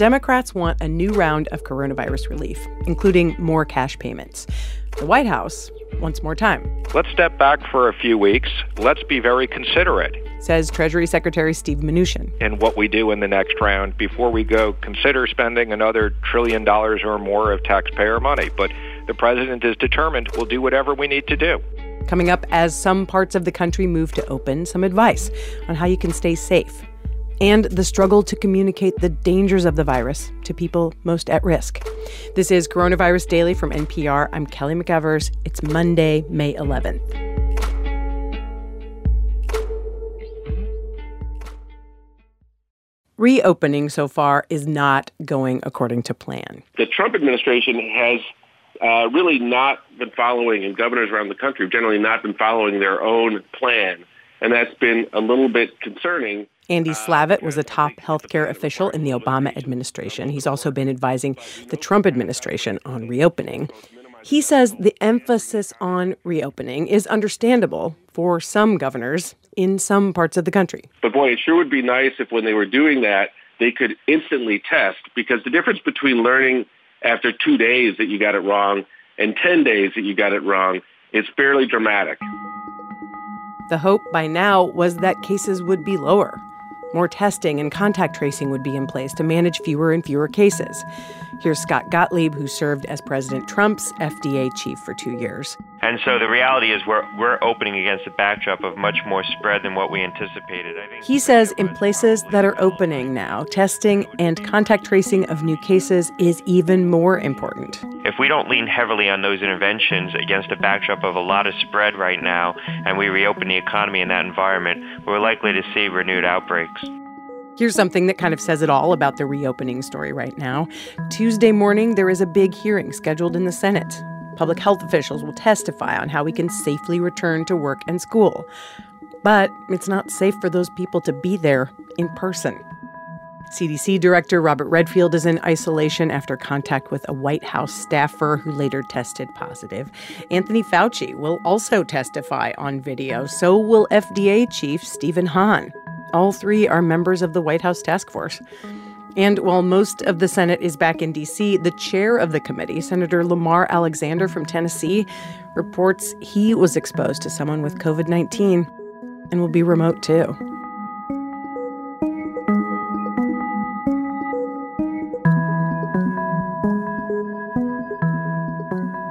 Democrats want a new round of coronavirus relief, including more cash payments. The White House wants more time. Let's step back for a few weeks. Let's be very considerate says Treasury Secretary Steve Mnuchin. And what we do in the next round before we go consider spending another trillion dollars or more of taxpayer money. But the president is determined we'll do whatever we need to do. Coming up as some parts of the country move to open, some advice on how you can stay safe and the struggle to communicate the dangers of the virus to people most at risk. This is Coronavirus Daily from NPR. I'm Kelly McEvers. It's Monday, May 11th. Reopening so far is not going according to plan. The Trump administration has uh, really not been following, and governors around the country have generally not been following their own plan. And that's been a little bit concerning. Andy Slavitt was a top healthcare official in the Obama administration. He's also been advising the Trump administration on reopening. He says the emphasis on reopening is understandable for some governors in some parts of the country. But boy, it sure would be nice if when they were doing that, they could instantly test because the difference between learning after two days that you got it wrong and 10 days that you got it wrong is fairly dramatic. The hope by now was that cases would be lower. More testing and contact tracing would be in place to manage fewer and fewer cases. Here's Scott Gottlieb, who served as President Trump's FDA chief for two years. And so the reality is we're, we're opening against a backdrop of much more spread than what we anticipated. I think he says in places that are opening now, testing and contact tracing of new cases is even more important. If we don't lean heavily on those interventions against a backdrop of a lot of spread right now, and we reopen the economy in that environment, we're likely to see renewed outbreaks. Here's something that kind of says it all about the reopening story right now. Tuesday morning, there is a big hearing scheduled in the Senate. Public health officials will testify on how we can safely return to work and school. But it's not safe for those people to be there in person. CDC Director Robert Redfield is in isolation after contact with a White House staffer who later tested positive. Anthony Fauci will also testify on video. So will FDA Chief Stephen Hahn. All three are members of the White House task force. And while most of the Senate is back in D.C., the chair of the committee, Senator Lamar Alexander from Tennessee, reports he was exposed to someone with COVID 19 and will be remote too.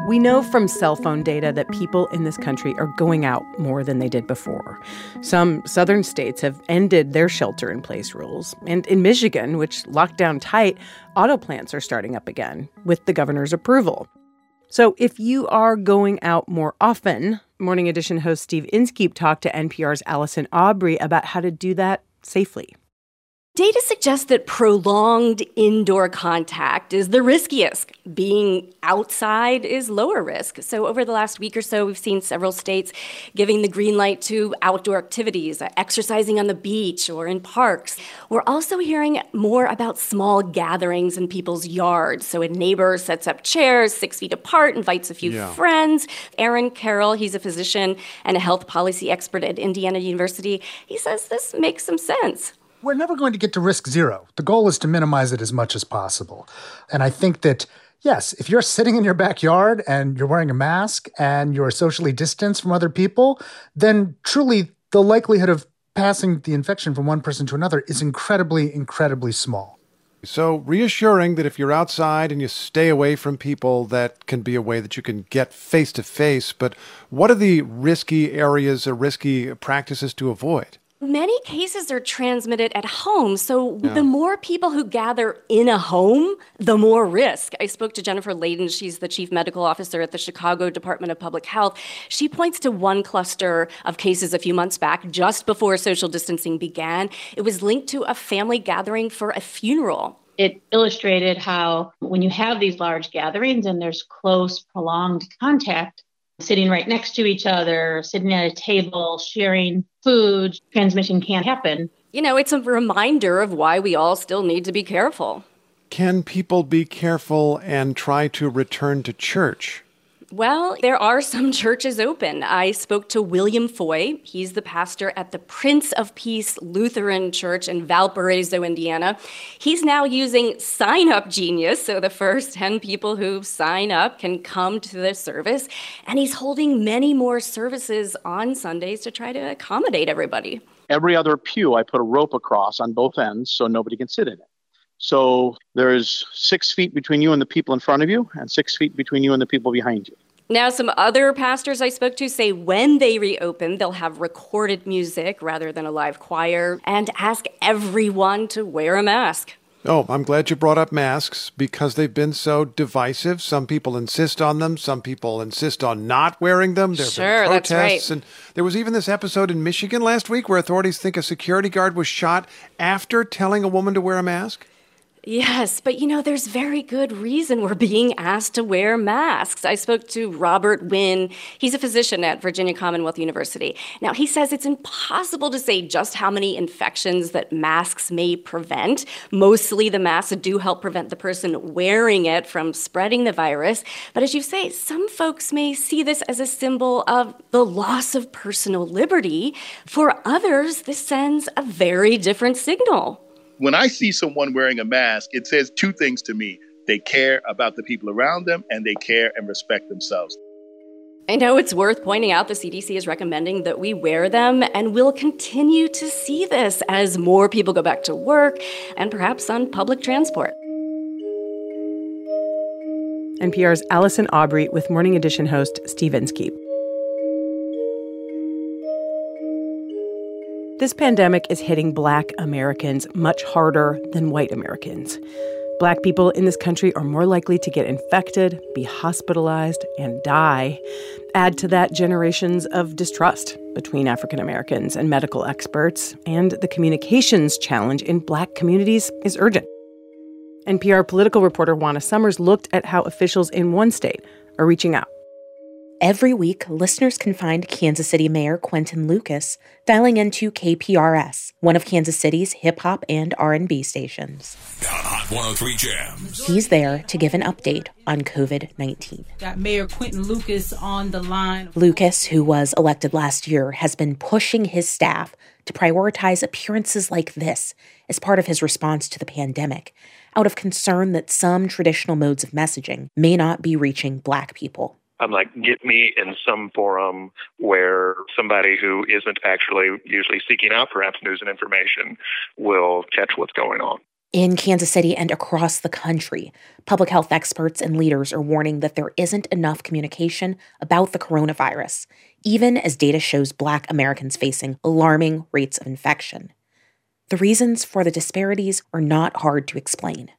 We know from cell phone data that people in this country are going out more than they did before. Some southern states have ended their shelter in place rules. And in Michigan, which locked down tight, auto plants are starting up again with the governor's approval. So if you are going out more often, Morning Edition host Steve Inskeep talked to NPR's Allison Aubrey about how to do that safely. Data suggests that prolonged indoor contact is the riskiest. Being outside is lower risk. So, over the last week or so, we've seen several states giving the green light to outdoor activities, uh, exercising on the beach or in parks. We're also hearing more about small gatherings in people's yards. So, a neighbor sets up chairs six feet apart, invites a few yeah. friends. Aaron Carroll, he's a physician and a health policy expert at Indiana University, he says this makes some sense we're never going to get to risk zero. The goal is to minimize it as much as possible. And I think that, yes, if you're sitting in your backyard and you're wearing a mask and you're socially distanced from other people, then truly the likelihood of passing the infection from one person to another is incredibly, incredibly small. So, reassuring that if you're outside and you stay away from people, that can be a way that you can get face to face. But what are the risky areas or risky practices to avoid? Many cases are transmitted at home. So yeah. the more people who gather in a home, the more risk. I spoke to Jennifer Layden. She's the chief medical officer at the Chicago Department of Public Health. She points to one cluster of cases a few months back, just before social distancing began. It was linked to a family gathering for a funeral. It illustrated how when you have these large gatherings and there's close, prolonged contact, sitting right next to each other, sitting at a table, sharing food, transmission can't happen. You know, it's a reminder of why we all still need to be careful. Can people be careful and try to return to church? Well, there are some churches open. I spoke to William Foy. He's the pastor at the Prince of Peace Lutheran Church in Valparaiso, Indiana. He's now using Sign Up Genius, so the first 10 people who sign up can come to the service. And he's holding many more services on Sundays to try to accommodate everybody. Every other pew, I put a rope across on both ends so nobody can sit in it. So there's six feet between you and the people in front of you, and six feet between you and the people behind you. Now, some other pastors I spoke to say when they reopen, they'll have recorded music rather than a live choir and ask everyone to wear a mask. Oh, I'm glad you brought up masks because they've been so divisive. Some people insist on them, some people insist on not wearing them. There have sure, been protests. That's right. And there was even this episode in Michigan last week where authorities think a security guard was shot after telling a woman to wear a mask. Yes, but you know, there's very good reason we're being asked to wear masks. I spoke to Robert Wynn. He's a physician at Virginia Commonwealth University. Now, he says it's impossible to say just how many infections that masks may prevent. Mostly the masks do help prevent the person wearing it from spreading the virus. But as you say, some folks may see this as a symbol of the loss of personal liberty. For others, this sends a very different signal when I see someone wearing a mask, it says two things to me. They care about the people around them and they care and respect themselves. I know it's worth pointing out the CDC is recommending that we wear them, and we'll continue to see this as more people go back to work and perhaps on public transport. NPR's Allison Aubrey with Morning Edition host Steve Inskeep. This pandemic is hitting Black Americans much harder than white Americans. Black people in this country are more likely to get infected, be hospitalized, and die. Add to that generations of distrust between African Americans and medical experts, and the communications challenge in Black communities is urgent. NPR political reporter Juana Summers looked at how officials in one state are reaching out. Every week, listeners can find Kansas City Mayor Quinton Lucas dialing into KPRS, one of Kansas City's hip hop and R&B stations. Hot 103 Jams. He's there to give an update on COVID-19. Got Mayor Quinton Lucas on the line. Lucas, who was elected last year, has been pushing his staff to prioritize appearances like this as part of his response to the pandemic, out of concern that some traditional modes of messaging may not be reaching black people. I'm like, get me in some forum where somebody who isn't actually usually seeking out perhaps news and information will catch what's going on. In Kansas City and across the country, public health experts and leaders are warning that there isn't enough communication about the coronavirus, even as data shows Black Americans facing alarming rates of infection. The reasons for the disparities are not hard to explain.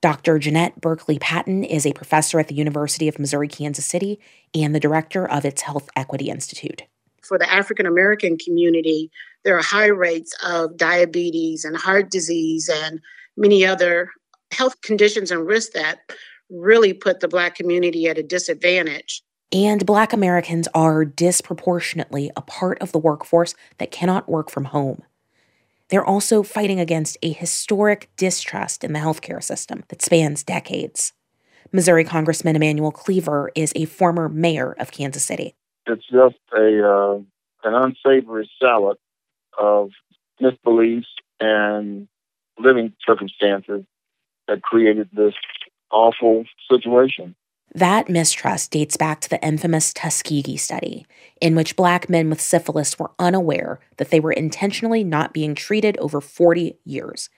Dr. Jannette Berkley Patton is a professor at the University of Missouri Kansas City and the director of its Health Equity Institute. For the African American community, there are high rates of diabetes and heart disease and many other health conditions and risks that really put the Black community at a disadvantage. And Black Americans are disproportionately a part of the workforce that cannot work from home. They're also fighting against a historic distrust in the healthcare system that spans decades. Missouri Congressman Emanuel Cleaver is a former mayor of Kansas City. It's just a uh, an unsavory salad of misbeliefs and living circumstances that created this awful situation. That mistrust dates back to the infamous Tuskegee study, in which black men with syphilis were unaware that they were intentionally not being treated over 40 years.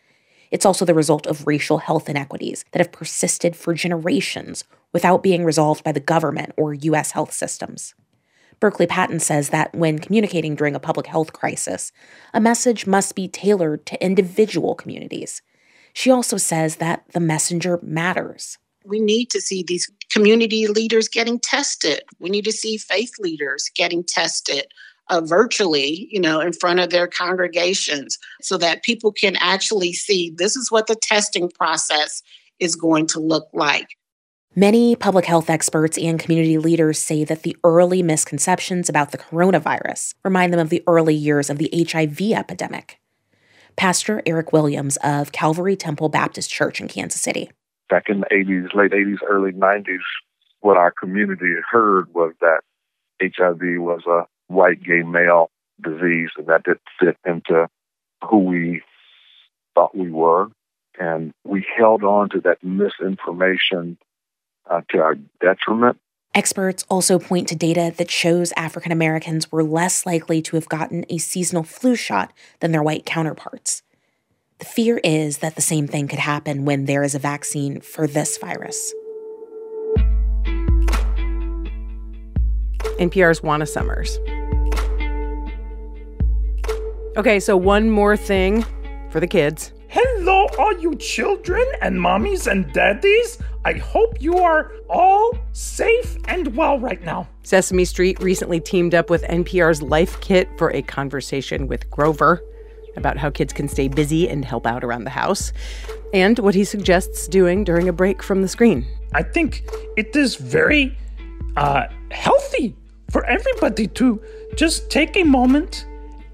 It's also the result of racial health inequities that have persisted for generations without being resolved by the government or U.S. health systems. Berkley Patton says that when communicating during a public health crisis, a message must be tailored to individual communities. She also says that the messenger matters. We need to see these community leaders getting tested. We need to see faith leaders getting tested uh, virtually, you know, in front of their congregations so that people can actually see this is what the testing process is going to look like. Many public health experts and community leaders say that the early misconceptions about the coronavirus remind them of the early years of the HIV epidemic. Pastor Eric Williams of Calvary Temple Baptist Church in Kansas City back in the 80s, late 80s, early 90s, what our community heard was that HIV was a white gay male disease, and that didn't fit into who we thought we were. And we held on to that misinformation uh, to our detriment. Experts also point to data that shows African Americans were less likely to have gotten a seasonal flu shot than their white counterparts. The fear is that the same thing could happen when there is a vaccine for this virus. NPR's Juana Summers. Okay, so one more thing for the kids. Hello, all you children and mommies and daddies. I hope you are all safe and well right now. Sesame Street recently teamed up with NPR's Life Kit for a conversation with Grover about how kids can stay busy and help out around the house, and what he suggests doing during a break from the screen. I think it is very uh, healthy for everybody to just take a moment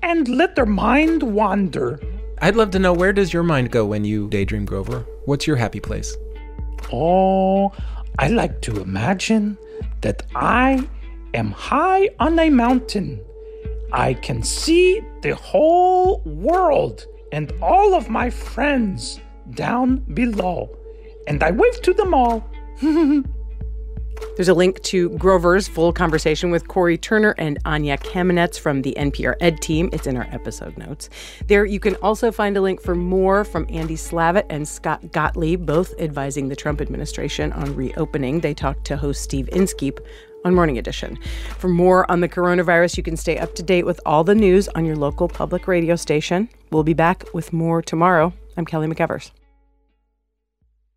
and let their mind wander. I'd love to know where does your mind go when you daydream, Grover? What's your happy place? Oh, I like to imagine that I am high on a mountain. I can see the whole world and all of my friends down below. And I wave to them all. There's a link to Grover's full conversation with Corey Turner and Anya Kamenetz from the NPR Ed team. It's in our episode notes. There, you can also find a link for more from Andy Slavitt and Scott Gottlieb, both advising the Trump administration on reopening. They talked to host Steve Inskeep on Morning Edition. For more on the coronavirus, you can stay up to date with all the news on your local public radio station. We'll be back with more tomorrow. I'm Kelly McEvers.